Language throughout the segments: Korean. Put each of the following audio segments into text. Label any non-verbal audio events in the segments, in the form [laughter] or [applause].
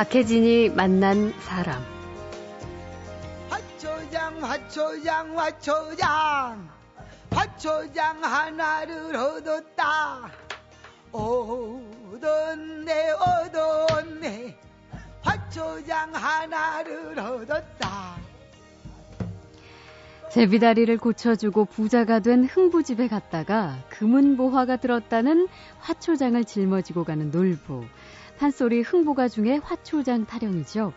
박혜진이 만난 사람. 화초장, 화초장, 화초장. 화초장 하나를 얻었다. 얻었네, 얻었네. 화초장 하나를 얻었다. 제비다리를 고쳐주고 부자가 된 흥부집에 갔다가 금은보화가 들었다는 화초장을 짊어지고 가는 놀부. 판소리 흥부가 중에 화초장 타령이죠.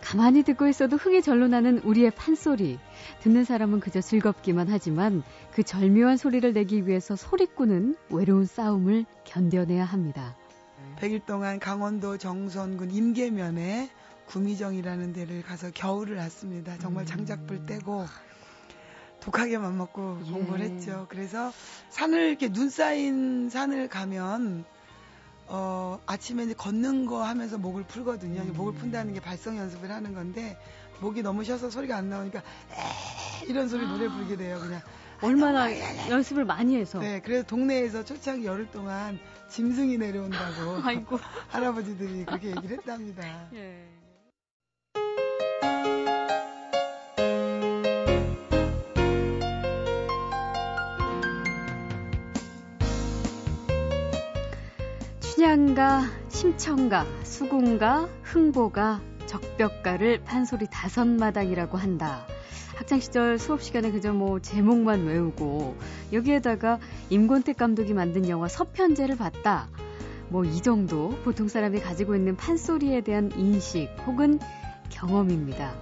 가만히 듣고 있어도 흥이 절로 나는 우리의 판소리. 듣는 사람은 그저 즐겁기만 하지만 그 절묘한 소리를 내기 위해서 소리꾼은 외로운 싸움을 견뎌내야 합니다. 100일 동안 강원도 정선군 임계면에 구미정이라는 데를 가서 겨울을 났습니다. 정말 장작불 떼고 독하게 맘먹고 예. 공부를 했죠. 그래서 산을 이렇게 눈 쌓인 산을 가면 어, 아침에 이제 걷는 거 하면서 목을 풀거든요. 음. 목을 푼다는 게 발성 연습을 하는 건데 목이 너무 쉬어서 소리가 안 나오니까 에 이런 소리 노래 부르게 돼요. 그냥 얼마나 연습을 많이 해서. 네, 그래서 동네에서 초창 열흘 동안 짐승이 내려온다고 [laughs] 아이고. 할아버지들이 그렇게 얘기를 했답니다. 예. 춘향가, 심청가, 수궁가, 흥보가, 적벽가를 판소리 다섯 마당이라고 한다. 학창 시절 수업 시간에 그저 뭐 제목만 외우고 여기에다가 임권택 감독이 만든 영화 서편제를 봤다. 뭐 이 정도 보통 사람이 가지고 있는 판소리에 대한 인식 혹은 경험입니다.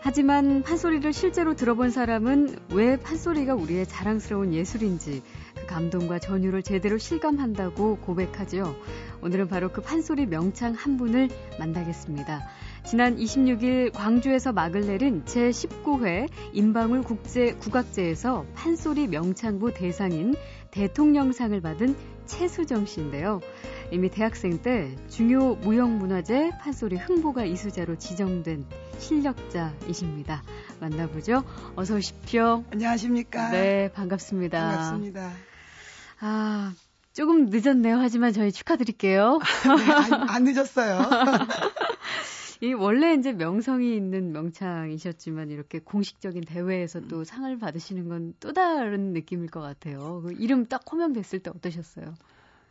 하지만 판소리를 실제로 들어본 사람은 왜 판소리가 우리의 자랑스러운 예술인지 그 감동과 전율을 제대로 실감한다고 고백하지요. 오늘은 바로 그 판소리 명창 한 분을 만나겠습니다. 지난 26일 광주에서 막을 내린 제19회 임방울 국제 국악제에서 판소리 명창부 대상인 대통령상을 받은 최수정 씨인데요. 이미 대학생 때 중요 무형문화재 판소리 흥보가 이수자로 지정된 실력자이십니다. 만나보죠. 어서 오십시오. 안녕하십니까? 네, 반갑습니다. 반갑습니다. 아, 조금 늦었네요. 하지만 저희 축하드릴게요. 네, 안, 안 늦었어요. [laughs] 이 원래 이제 명성이 있는 명창이셨지만 이렇게 공식적인 대회에서 또 상을 받으시는 건 또 다른 느낌일 것 같아요. 그 이름 딱 호명됐을 때 어떠셨어요?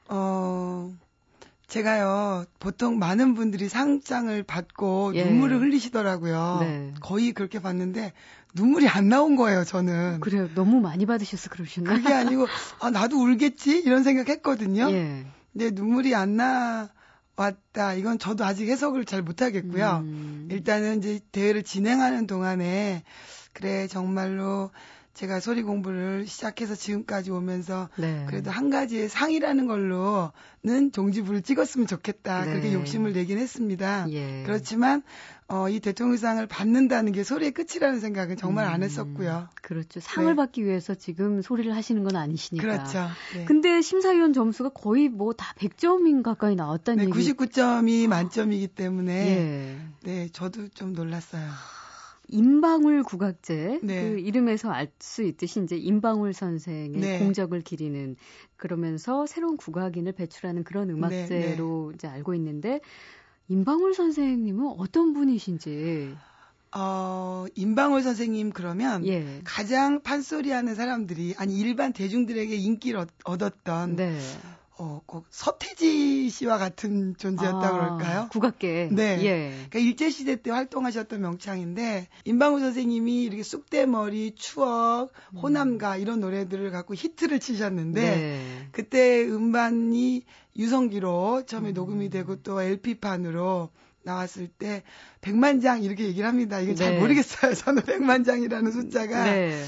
어, 제가요, 보통 많은 분들이 상장을 받고 예. 눈물을 흘리시더라고요. 네. 거의 그렇게 봤는데 눈물이 안 나온 거예요, 저는. 그래요. 너무 많이 받으셔서 그러셨나? 그게 아니고, 아, 나도 울겠지? 이런 생각 했거든요. 예. 근데 눈물이 안 나왔다. 이건 저도 아직 해석을 잘 못하겠고요. 음, 일단은 이제 대회를 진행하는 동안에 그래 정말로 제가 소리 공부를 시작해서 지금까지 오면서 네. 그래도 한 가지의 상이라는 걸로는 종지부를 찍었으면 좋겠다. 네. 그렇게 욕심을 내긴 했습니다. 예. 그렇지만 어, 이 대통령상을 받는다는 게 소리의 끝이라는 생각은 정말 안 음, 했었고요. 그렇죠. 상을 네. 받기 위해서 지금 소리를 하시는 건 아니시니까. 그렇죠. 네. 근데 심사위원 점수가 거의 뭐 다 100점인 가까이 나왔다는 네, 얘기. 99점이 만점이기 때문에 예. 네, 저도 좀 놀랐어요. 임방울 국악제 네. 그 이름에서 알 수 있듯이 이제 임방울 선생의 네. 공적을 기리는 그러면서 새로운 국악인을 배출하는 그런 네, 음악제로 이제 알고 있는데 임방울 선생님은 어떤 분이신지 어, 임방울 선생님 그러면 예. 가장 판소리 하는 사람들이 아니 일반 대중들에게 인기를 얻- 얻었던 네. 어, 꼭 서태지 씨와 같은 존재였다 아, 그럴까요? 국악계. 네. 예. 그러니까 일제 시대 때 활동하셨던 명창인데 임방울 선생님이 이렇게 쑥대머리, 추억, 호남가 이런 노래들을 갖고 히트를 치셨는데 음. 네. 그때 음반이 유성기로 처음에 음. 녹음이 되고 또 LP판으로 나왔을 때 100만 장 이렇게 얘기를 합니다. 잘 네. 모르겠어요. 저는 100만 장이라는 숫자가 네.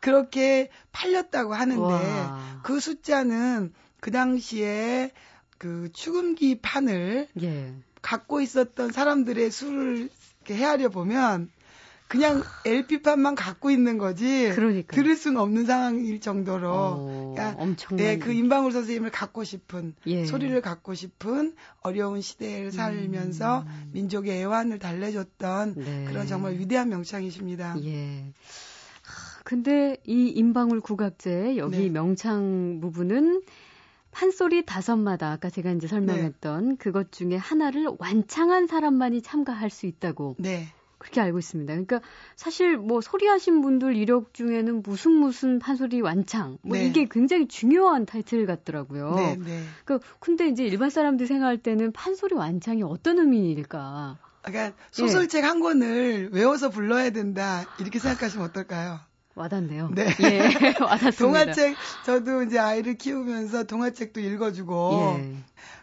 그렇게 팔렸다고 하는데 와. 그 숫자는 그 당시에 그 추금기 판을 예. 갖고 있었던 사람들의 수를 이렇게 헤아려 보면 그냥 LP판만 갖고 있는 거지 그러니까요. 들을 수는 없는 상황일 정도로 어, 그러니까 엄청난 네, 그 임방울 선생님을 갖고 싶은 예. 소리를 갖고 싶은 어려운 시대를 살면서 민족의 애환을 달래줬던 음. 네. 그런 정말 위대한 명창이십니다. 예. 하, 근데 이 임방울 국악제 여기 네. 명창 부분은 판소리 다섯마다 아까 제가 이제 설명했던 네. 그것 중에 하나를 완창한 사람만이 참가할 수 있다고. 네. 그렇게 알고 있습니다. 그러니까 사실 뭐 소리하신 분들 이력 중에는 무슨 무슨 판소리 완창 뭐 네. 이게 굉장히 중요한 타이틀 같더라고요. 네, 네. 그 근데 이제 일반 사람들 생각할 때는 판소리 완창이 어떤 의미일까? 그러니까 소설책 예. 한 권을 외워서 불러야 된다 이렇게 생각하시면 어떨까요? 와닿네요. 네. 예, [laughs] 와닿습니다. 동화책 저도 이제 아이를 키우면서 동화책도 읽어주고 예.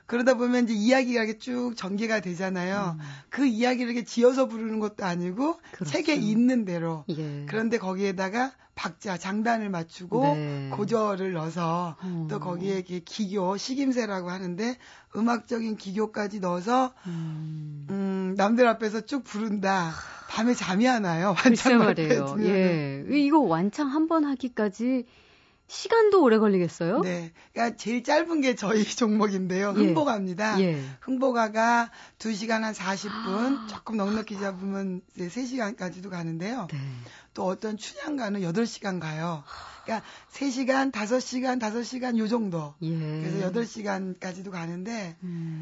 그러다 보면 이제 이야기가 이렇게 쭉 전개가 되잖아요. 음. 그 이야기를 이렇게 지어서 부르는 것도 아니고 그렇죠. 책에 있는 대로. 예. 그런데 거기에다가 박자, 장단을 맞추고 네. 고절을 넣어서 음. 또 거기에 이렇게 기교, 식임새라고 하는데 음악적인 기교까지 넣어서 음. 음 남들 앞에서 쭉 부른다. 밤에 잠이 안 와요. 완창 말이에요. 예. 이거 완창 한 번 하기까지 시간도 오래 걸리겠어요? 네. 그러니까 제일 짧은 게 저희 [laughs] 종목인데요. 예. 흥보가입니다. 예. 흥보가가 2시간 한 40분, 아. 조금 넉넉히 잡으면 이제 3시간까지도 가는데요. 네. 또 어떤 춘향가는 8시간 가요. 그러니까 3시간, 5시간, 5시간 요 정도. 예. 그래서 8시간까지도 가는데 음.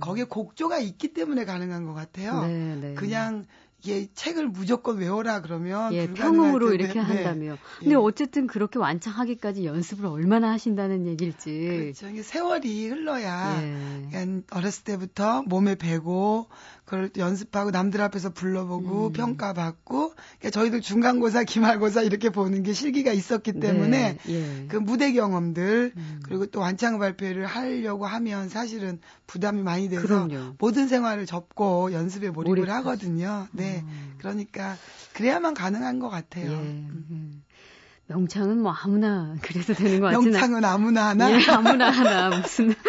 거기에 곡조가 있기 때문에 가능한 것 같아요. 네, 네. 그냥 이게 책을 무조건 외워라 그러면 예, 평음으로 이렇게 네. 한다며. 근데 예. 어쨌든 그렇게 완창하기까지 연습을 얼마나 하신다는 얘기일지. 그렇죠. 세월이 흘러야 예. 어렸을 때부터 몸에 배고 그걸 또 연습하고 남들 앞에서 불러보고 음. 평가받고 그러니까 저희들 중간고사, 기말고사 이렇게 보는 게 실기가 있었기 때문에 네. 예. 그 무대 경험들 음. 그리고 또 완창 발표를 하려고 하면 사실은 부담이 많이 돼서 그럼요. 모든 생활을 접고 연습에 몰입을 몰입하시. 하거든요. 네, 음. 그러니까 그래야만 가능한 것 같아요. 예. 음. 명창은 뭐 아무나 [laughs] 그래도 되는 것 같지는 명창은 아무나 하나? 예, 아무나 하나 무슨 [laughs]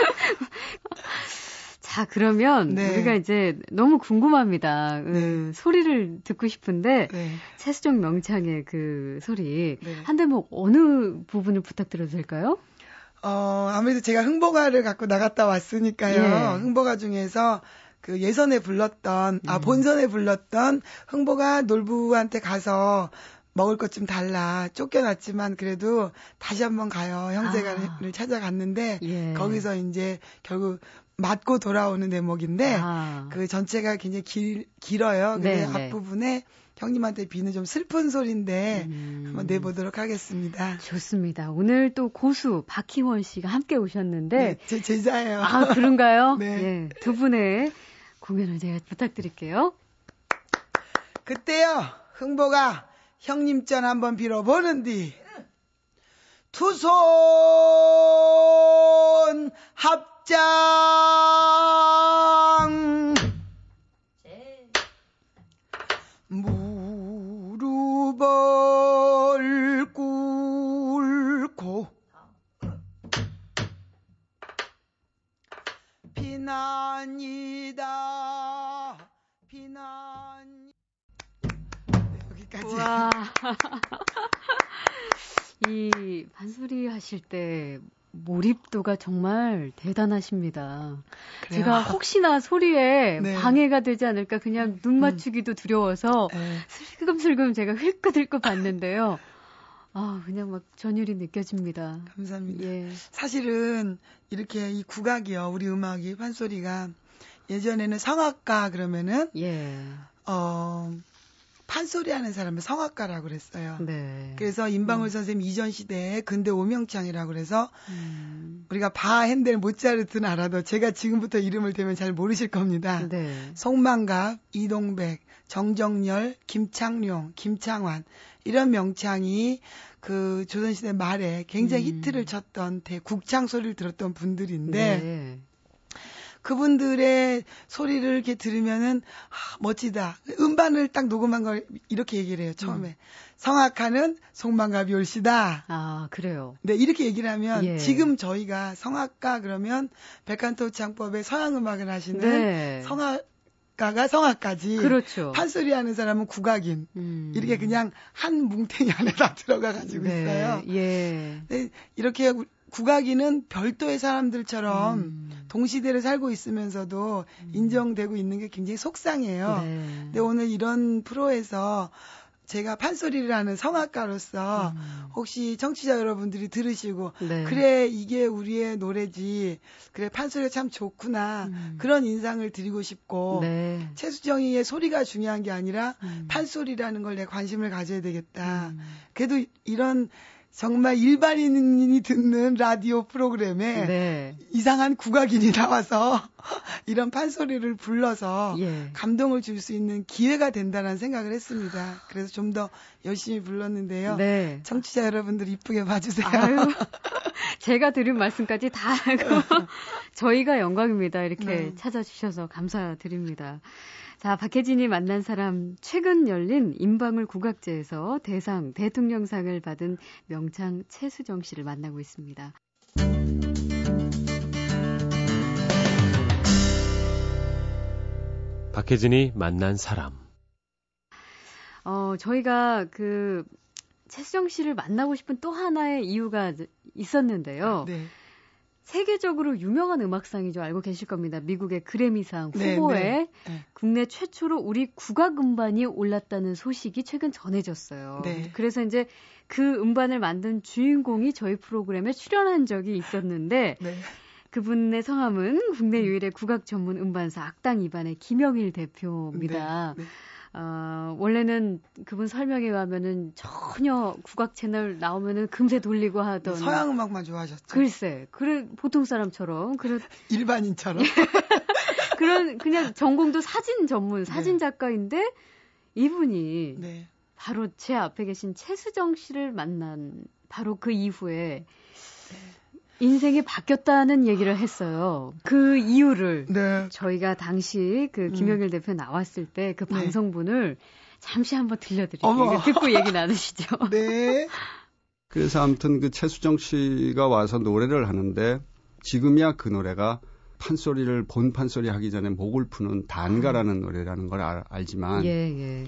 자, 그러면 네. 우리가 이제 너무 궁금합니다. 그 네. 그 소리를 듣고 싶은데 네. 최수정 명창의 그 소리 네. 한 대목 어느 부분을 부탁드려도 될까요? 어, 아무래도 제가 흥보가를 갖고 나갔다 왔으니까요. 예. 흥보가 중에서 그 예선에 불렀던 아 음. 본선에 불렀던 흥보가 놀부한테 가서 먹을 것 좀 달라 쫓겨났지만 그래도 다시 한번 가요 형제가를 아. 찾아갔는데 예. 거기서 이제 결국 맞고 돌아오는 대목인데 아. 그 전체가 굉장히 길, 길어요. 근데 네, 네. 앞부분에 형님한테 비는 좀 슬픈 소리인데 음. 한번 내보도록 하겠습니다. 좋습니다. 오늘 또 고수 박희원 씨가 함께 오셨는데 네, 제 제자예요. 아 그런가요? [laughs] 네. 네. 두 분의 공연을 제가 부탁드릴게요. 그때요 흥보가 형님 전 한번 빌어보는디. 두 손 합장. 무릎을 비난이다 비난 여기까지 와. [laughs] 이 반소리 하실 때 몰입도가 정말 대단하십니다. 그래요? 제가 혹시나 소리에 네. 방해가 되지 않을까 그냥 눈 음. 맞추기도 두려워서 네. 슬금슬금 제가 힐끗힐끗 봤는데요. 아, 그냥 막 전율이 느껴집니다. 감사합니다. 예. 사실은 이렇게 이 국악이요, 우리 음악이 판소리가 예전에는 성악가 그러면은 예. 어 판소리 하는 사람을 성악가라고 그랬어요. 네. 그래서 임방울 음. 선생님 이전 시대에 근대 오명창이라고 그래서 음. 우리가 바, 핸델, 모차르트는 알아도 제가 지금부터 이름을 대면 잘 모르실 겁니다. 네. 송만갑, 이동백, 정정열, 김창룡, 김창환 이런 명창이 그 조선시대 말에 굉장히 음. 히트를 쳤던 대국창 소리를 들었던 분들인데 네. 그분들의 소리를 이렇게 들으면은 아, 멋지다. 음반을 딱 녹음한 걸 이렇게 얘기를 해요. 처음에 음. 성악가는 송만갑이 올시다. 아 그래요. 네 이렇게 얘기를 하면 예. 지금 저희가 성악가 그러면 백한토 창법의 서양 음악을 하시는 네. 성악 가가 성악까지 그렇죠. 판소리 하는 사람은 국악인 음. 이렇게 그냥 한 뭉탱이 안에 다 들어가 가지고 네. 있어요. 예. 네, 이렇게 국악인은 별도의 사람들처럼 음. 동시대를 살고 있으면서도 음. 인정되고 있는 게 굉장히 속상해요. 네. 근데 오늘 이런 프로에서 제가 판소리를 하는 성악가로서 음. 혹시 청취자 여러분들이 들으시고 네. 그래 이게 우리의 노래지 그래 판소리가 참 좋구나 음. 그런 인상을 드리고 싶고 네. 최수정이의 소리가 중요한 게 아니라 음. 판소리라는 걸 내 관심을 가져야 되겠다. 음. 그래도 이런 정말 일반인이 듣는 라디오 프로그램에 네. 이상한 국악인이 나와서 [laughs] 이런 판소리를 불러서 예. 감동을 줄 수 있는 기회가 된다는 생각을 했습니다. 그래서 좀 더 열심히 불렀는데요. 네. 청취자 여러분들 이쁘게 봐주세요. 아유, [laughs] 제가 들은 말씀까지 다 하고 [laughs] 저희가 영광입니다. 이렇게 네. 찾아주셔서 감사드립니다. 자, 박혜진이 만난 사람 최근 열린 임방울 국악제에서 대상 대통령상을 받은 명창 최수정 씨를 만나고 있습니다. 박혜진이 만난 사람. 어, 저희가 그 최수정 씨를 만나고 싶은 또 하나의 이유가 있었는데요. 네. 세계적으로 유명한 음악상이죠. 알고 계실 겁니다. 미국의 그래미상 네, 후보에 네, 네. 국내 최초로 우리 국악 음반이 올랐다는 소식이 최근 전해졌어요. 네. 그래서 이제 그 음반을 만든 주인공이 저희 프로그램에 출연한 적이 있었는데 네. 그분의 성함은 국내 음. 유일의 국악 전문 음반사 악당 이반의 김영일 대표입니다. 네, 어, 원래는 그분 설명에 의하면은 전혀 국악 채널 나오면은 금세 돌리고 하던 서양 음악만 좋아하셨죠. 글쎄, 그래 보통 사람처럼 그런 [laughs] 일반인처럼 [laughs] 그런 그냥 전공도 사진 전문 사진 네. 작가인데 이분이 네. 바로 제 앞에 계신 최수정 씨를 만난 바로 그 이후에 네. 인생이 바뀌었다는 얘기를 했어요. 그 이유를 네. 저희가 당시 그 음. 김영일 음. 대표 나왔을 때그 네. 방송분을 잠시 한번 들려드릴게요. 듣고 얘기 나누시죠. [laughs] 네. 그래서 아무튼 그 최수정 씨가 와서 노래를 하는데 지금이야 그 노래가 판소리를 본 판소리 하기 전에 목을 푸는 단가라는 음. 노래라는 걸 알, 알지만 예, 예.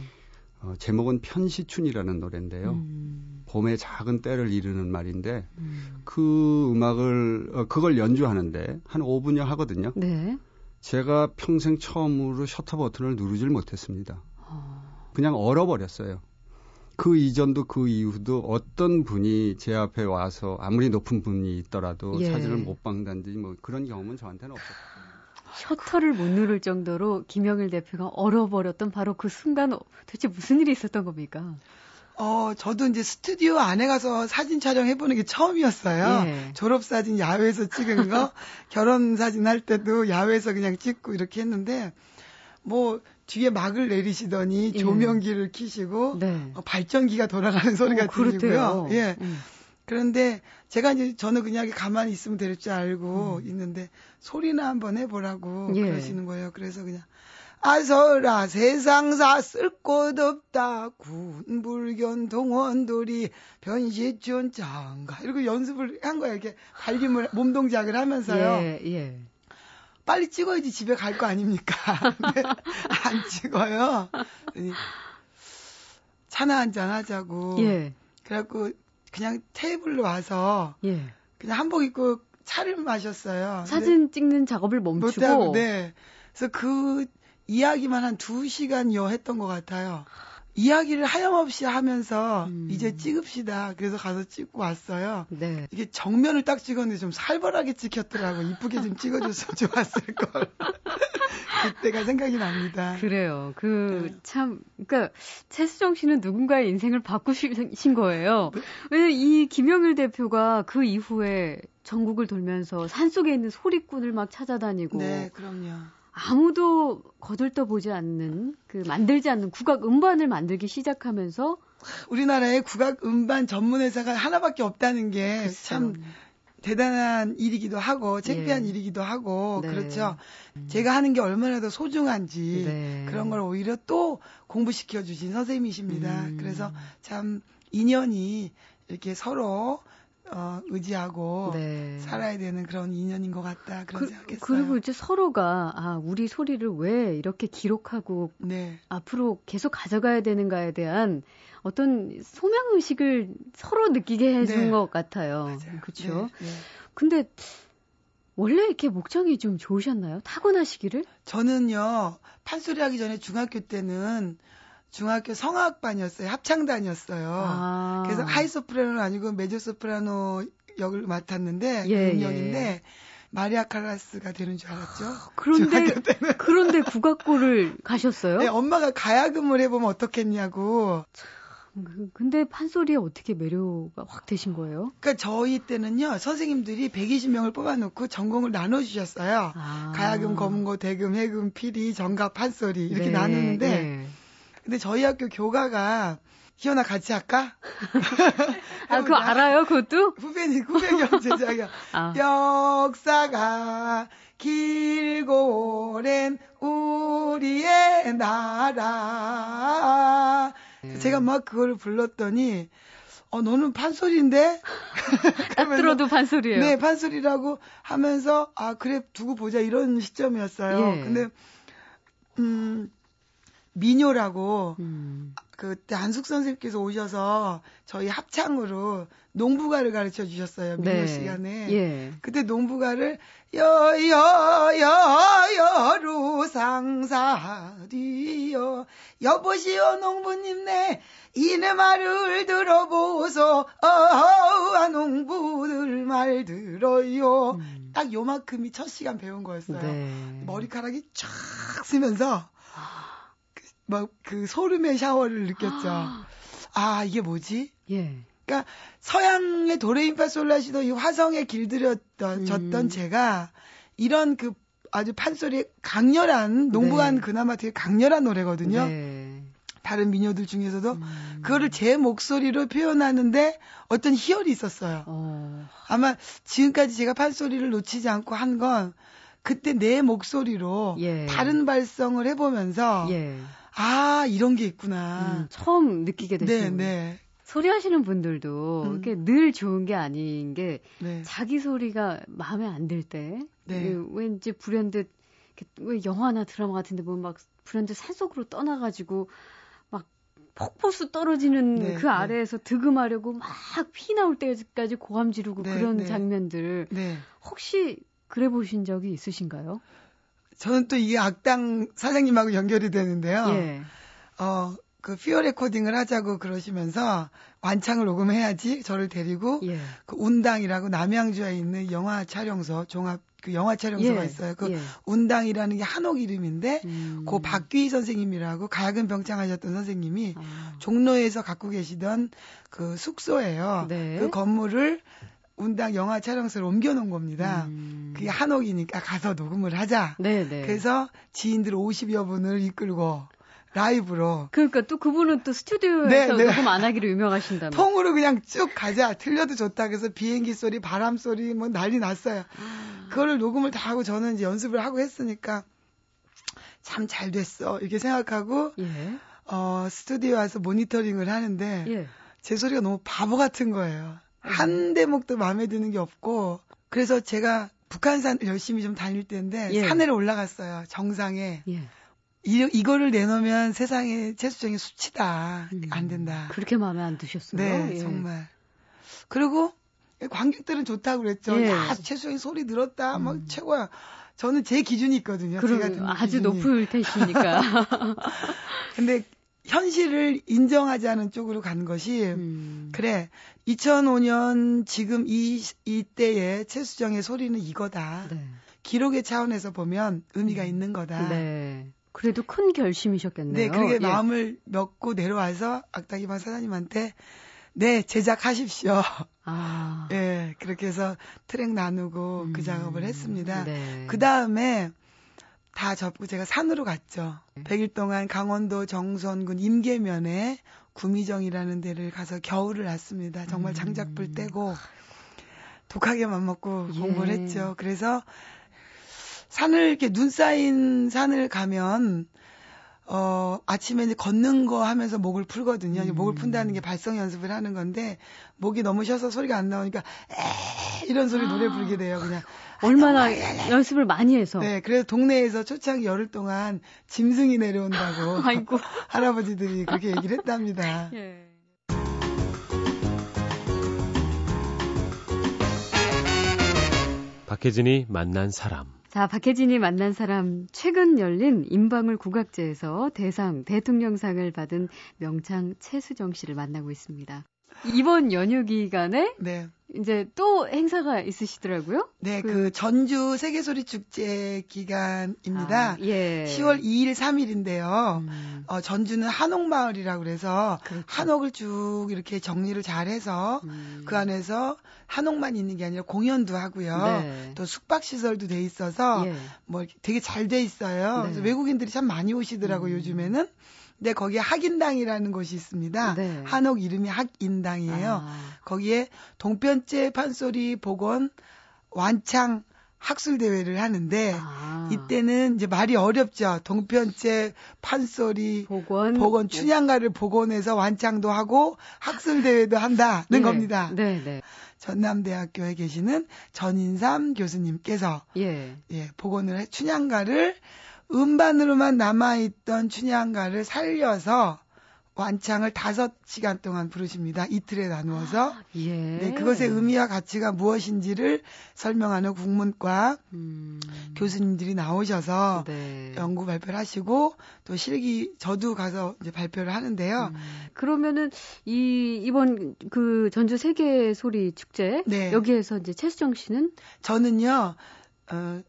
어, 제목은 편시춘이라는 노래인데요. 음. 봄의 작은 때를 이르는 말인데 음. 그 음악을 어, 그걸 연주하는데 한 5분여 하거든요. 네. 제가 평생 처음으로 셔터 버튼을 누르질 못했습니다. 어. 그냥 얼어버렸어요. 그 이전도 그 이후도 어떤 분이 제 앞에 와서 아무리 높은 분이 있더라도 예. 사진을 못 박는다든지 뭐 그런 경험은 저한테는 없었어요. 셔터를 못 누를 정도로 김영일 대표가 얼어버렸던 바로 그 순간 도대체 무슨 일이 있었던 겁니까? 어, 저도 이제 스튜디오 안에 가서 사진 촬영해보는 게 처음이었어요. 예. 졸업사진 야외에서 찍은 거, [laughs] 결혼사진 할 때도 야외에서 그냥 찍고 이렇게 했는데, 뭐, 뒤에 막을 내리시더니 예. 조명기를 켜시고, 네. 어, 발전기가 돌아가는 소리가 어, 들리고요. 예. 음. 그런데 제가 이제 저는 그냥 가만히 있으면 될 줄 알고 음. 있는데 소리나 한번 해보라고 예. 그러시는 거예요. 그래서 그냥 아서라 세상사 쓸곳 없다 군불견 동원돌이 변시춘 장가 이러고 연습을 한 거예요. 이렇게 갈림을 몸 동작을 하면서요. 예, 예. 빨리 찍어야지 집에 갈 거 아닙니까? 근데 [laughs] 안 찍어요. 차나 한잔 하자고. 예. 그래갖고 그냥 테이블로 와서 예. 그냥 한복 입고 차를 마셨어요. 사진 찍는 작업을 멈추고. 못하고, 네. 그래서 그 이야기만 한두 시간여 했던 것 같아요. 이야기를 하염없이 하면서 음. 이제 찍읍시다. 그래서 가서 찍고 왔어요. 네. 이게 정면을 딱 찍었는데 좀 살벌하게 찍혔더라고. 이쁘게 좀 찍어줬으면 [laughs] 좋았을 걸. 그때가 생각이 납니다. 그래요. 그, 네. 참, 그니까, 최수정 씨는 누군가의 인생을 바꾸신 거예요. 네. 이 김영일 대표가 그 이후에 전국을 돌면서 산속에 있는 소리꾼을 막 찾아다니고. 네, 그럼요. 아무도 거들떠 보지 않는 그 만들지 않는 국악 음반을 만들기 시작하면서 우리나라에 국악 음반 전문 회사가 하나밖에 없다는 게 참 대단한 일이기도 하고 창피한 예. 일이기도 하고 네. 그렇죠. 음. 제가 하는 게 얼마나 더 소중한지 네. 그런 걸 오히려 또 공부시켜 주신 선생님이십니다. 음. 그래서 참 인연이 이렇게 서로 어, 의지하고 네. 살아야 되는 그런 인연인 것 같다 그런 그, 생각했어요. 그리고 이제 서로가 아 우리 소리를 왜 이렇게 기록하고 네. 앞으로 계속 가져가야 되는가에 대한 어떤 소명 의식을 서로 느끼게 해준 네. 것 같아요. 그렇죠. 네. 근데 원래 이렇게 목청이 좀 좋으셨나요? 타고나시기를? 저는요 판소리 하기 전에 중학교 때는 중학교 성악반이었어요. 합창단이었어요. 아. 그래서 하이소프라노는 아니고 메조소프라노 역을 맡았는데 예, 음역인데 예. 마리아 칼라스가 되는 줄 알았죠. 그런데 그런데 국악고를 가셨어요? 네, 엄마가 가야금을 해보면 어떻겠냐고. 그, 근데 판소리에 어떻게 매료가 확 되신 거예요? 그러니까 저희 때는요 선생님들이 120명을 뽑아놓고 전공을 나눠주셨어요. 아. 가야금, 검은고, 대금, 해금, 피리, 정각, 판소리 이렇게 네, 나누는데 네. 근데 저희 학교 교가가 희연아 같이 할까? [laughs] 아, 그거 알아요, 그것도? 후배니, 후배경 제자가. 아. 역사가 길고 오랜 우리의 나라. 음. 제가 막 그걸 불렀더니, 어, 너는 판소리인데? [laughs] 딱 들어도 판소리예요. 네, 판소리라고 하면서, 아, 그래, 두고 보자, 이런 시점이었어요. 예. 근데, 음, 민요라고 음. 그때 한숙 선생님께서 오셔서 저희 합창으로 농부가를 가르쳐 주셨어요. 민요 네. 시간에. 예. 그때 농부가를 여여여여루 상사리여 여보시오 농부님 네 이네 말을 들어보소 어아 농부들 말 들어요. 음. 딱 요만큼이 첫 시간 배운 거였어요. 네. 머리카락이 쫙 쓰면서 막 그 소름의 샤워를 느꼈죠. 아, 이게 뭐지? 예. 그러니까 서양의 도레인파솔라시도 이 화성에 길들였던 졌던 음. 제가 이런 그 아주 판소리 강렬한 농부한 네. 그나마 되게 강렬한 노래거든요. 네. 다른 민요들 중에서도 음. 그거를 제 목소리로 표현하는데 어떤 희열이 있었어요. 어. 아마 지금까지 제가 판소리를 놓치지 않고 한 건 그때 내 목소리로 예. 다른 발성을 해보면서 예. 아, 이런 게 있구나. 음, 처음 느끼게 됐어요. 네, 네. 소리 하시는 분들도 음. 이게 늘 좋은 게 아닌 게 네. 자기 소리가 마음에 안 들 때, 네. 그 왠지 불현듯 왜 영화나 드라마 같은데 보면 막 불현듯 산속으로 떠나가지고 막 폭포수 떨어지는 네, 그 네. 아래에서 득음하려고 막 피 나올 때까지 고함 지르고 네, 그런 네. 장면들 혹시 그래 보신 적이 있으신가요? 저는 또 이게 악당 사장님하고 연결이 되는데요. 예. 어, 그 피어 레코딩을 하자고 그러시면서 완창을 녹음해야지 저를 데리고 예. 그 운당이라고 남양주에 있는 영화 촬영소 종합 그 영화 촬영소가 예. 있어요. 그 예. 운당이라는 게 한옥 이름인데 음. 그 박귀희 선생님이라고 가야금 병창하셨던 선생님이 아. 종로에서 갖고 계시던 그 숙소예요. 네. 그 건물을 운당 영화 촬영소를 옮겨놓은 겁니다. 음. 그게 한옥이니까 가서 녹음을 하자. 네네. 네. 그래서 지인들 50여 분을 이끌고 라이브로. 그러니까 또 그분은 또 스튜디오에서 네, 네. 녹음 안 하기로 유명하신다면. 통으로 그냥 쭉 가자. 틀려도 좋다. 그래서 비행기 소리, 바람 소리 뭐 난리 났어요. 아. 그거를 녹음을 다 하고 저는 이제 연습을 하고 했으니까 참 잘 됐어. 이렇게 생각하고 예. 어 스튜디오 와서 모니터링을 하는데 예. 제 소리가 너무 바보 같은 거예요. 한 대목도 마음에 드는 게 없고 그래서 제가 북한산 열심히 좀 다닐 때인데 예. 산에 올라갔어요 정상에 예. 이, 이거를 내놓으면 세상에 채수정이 수치다 음. 안 된다 그렇게 마음에 안 드셨어요? 네 예. 정말 그리고 관객들은 좋다고 그랬죠 예. 야 채수정이 소리 들었다 음. 막 최고야 저는 제 기준이 있거든요 그럼 아주 기준이. 높을 테시니까 [laughs] [laughs] 근데 현실을 인정하지 않은 쪽으로 간 것이 음. 그래 2005년 지금 이 이때의 최수정의 소리는 이거다. 네. 기록의 차원에서 보면 의미가 음. 있는 거다. 네. 그래도 큰 결심이셨겠네요. 네, 그게 예. 마음을 먹고 내려와서 악다기방 사장님한테 네 제작하십시오. 아. [laughs] 예, 그렇게 해서 트랙 나누고 그 음. 그 작업을 했습니다. 네. 그 다음에 다 접고 제가 산으로 갔죠. 100일 동안 강원도 정선군 임계면에 구미정이라는 데를 가서 겨울을 났습니다. 정말 장작불 음. 떼고 독하게 맘먹고 예. 공부를 했죠. 그래서 산을 이렇게 눈 쌓인 산을 가면 어, 아침에 이제 걷는 거 하면서 목을 풀거든요. 음. 목을 푼다는 게 발성 연습을 하는 건데, 목이 너무 쉬어서 소리가 안 나오니까, 에 이런 소리 노래 부르게 돼요, 그냥. 얼마나 연습을 많이 해서. 네, 그래서 동네에서 초창 열흘 동안 짐승이 내려온다고. [laughs] 아이고. [laughs] 할아버지들이 그렇게 얘기를 했답니다. 예. 박혜진이 만난 사람. 자, 박혜진이 만난 사람 최근 열린 임방울 국악제에서 대상 대통령상을 받은 명창 최수정 씨를 만나고 있습니다. 이번 연휴 기간에 네. 이제 또 행사가 있으시더라고요. 네, 그, 그 전주 세계소리 축제 기간입니다. 아, 예. 10월 2일, 3일인데요. 음. 어, 전주는 한옥마을이라고 그래서 그렇죠. 한옥을 쭉 이렇게 정리를 잘 해서 음. 그 안에서 한옥만 있는 게 아니라 공연도 하고요. 네. 또 숙박 시설도 돼 있어서 예. 뭐 되게 잘 돼 있어요. 네. 그래서 외국인들이 참 많이 오시더라고요, 음. 요즘에는. 근데 거기에 학인당이라는 곳이 있습니다. 네. 한옥 이름이 학인당이에요. 아. 거기에 동편제 판소리 복원 완창 학술 대회를 하는데 아. 이때는 이제 말이 어렵죠. 동편제 판소리 복원 복원 춘향가를 복원해서 완창도 하고 학술 대회도 한다는 네. 겁니다. 네, 네. 전남대학교에 계시는 전인삼 교수님께서 예, 예 복원을 해 춘향가를 음반으로만 남아있던 춘향가를 살려서 완창을 다섯 시간 동안 부르십니다. 이틀에 나누어서. 아, 예. 네, 그것의 의미와 가치가 무엇인지를 설명하는 국문과 음. 교수님들이 나오셔서 네. 연구 발표를 하시고 또 실기 저도 가서 이제 발표를 하는데요. 음. 그러면은 이 이번 그 전주 세계 소리 축제 네. 여기에서 이제 최수정 씨는 저는요. 어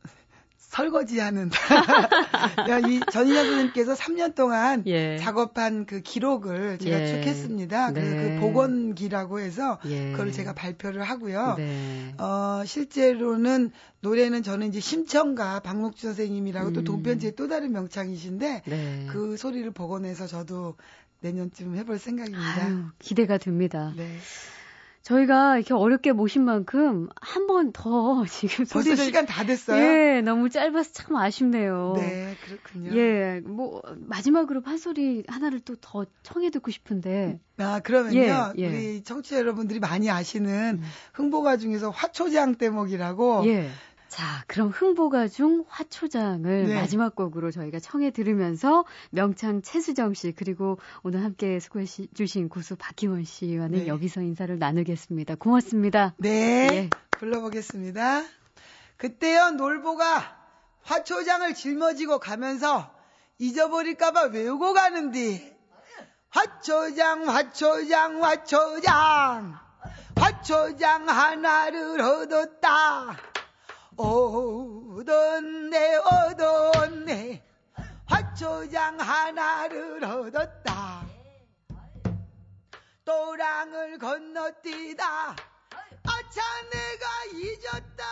설거지하는 [laughs] 이 전인영 선생님께서 3년 동안 예. 작업한 그 기록을 제가 예. 쭉 했습니다. 네. 그, 그 복원기라고 해서 예. 그걸 제가 발표를 하고요. 네. 어, 실제로는 노래는 저는 이제 심청가 박목주 선생님이라고 음. 또 동편지의 또 다른 명창이신데 네. 그 소리를 복원해서 저도 내년쯤 해볼 생각입니다. 아유, 기대가 됩니다. 네. 저희가 이렇게 어렵게 모신 만큼 한 번 더 [laughs] 지금 소리를 시간 다 됐어요. 예, 너무 짧아서 참 아쉽네요. 네, 그렇군요. 예, 뭐 마지막으로 판소리 하나를 또 더 청해 듣고 싶은데. 아, 그러면요. 예, 예. 우리 청취자 여러분들이 많이 아시는 음. 흥보가 중에서 화초장 대목이라고 예. 자, 그럼 흥보가 중 화초장을 네. 마지막 곡으로 저희가 청해 들으면서 명창 최수정 씨 그리고 오늘 함께 수고해 주신 고수 박희원 씨와는 네. 여기서 인사를 나누겠습니다. 고맙습니다. 네. 예. 불러보겠습니다. 그때요 놀보가 화초장을 짊어지고 가면서 잊어버릴까봐 외우고 가는디 화초장 화초장 화초장 화초장 하나를 얻었다. 얻었네 얻었네. 화초장 하나를 얻었다. 또랑을 건너뛰다. 아차 내가 잊었다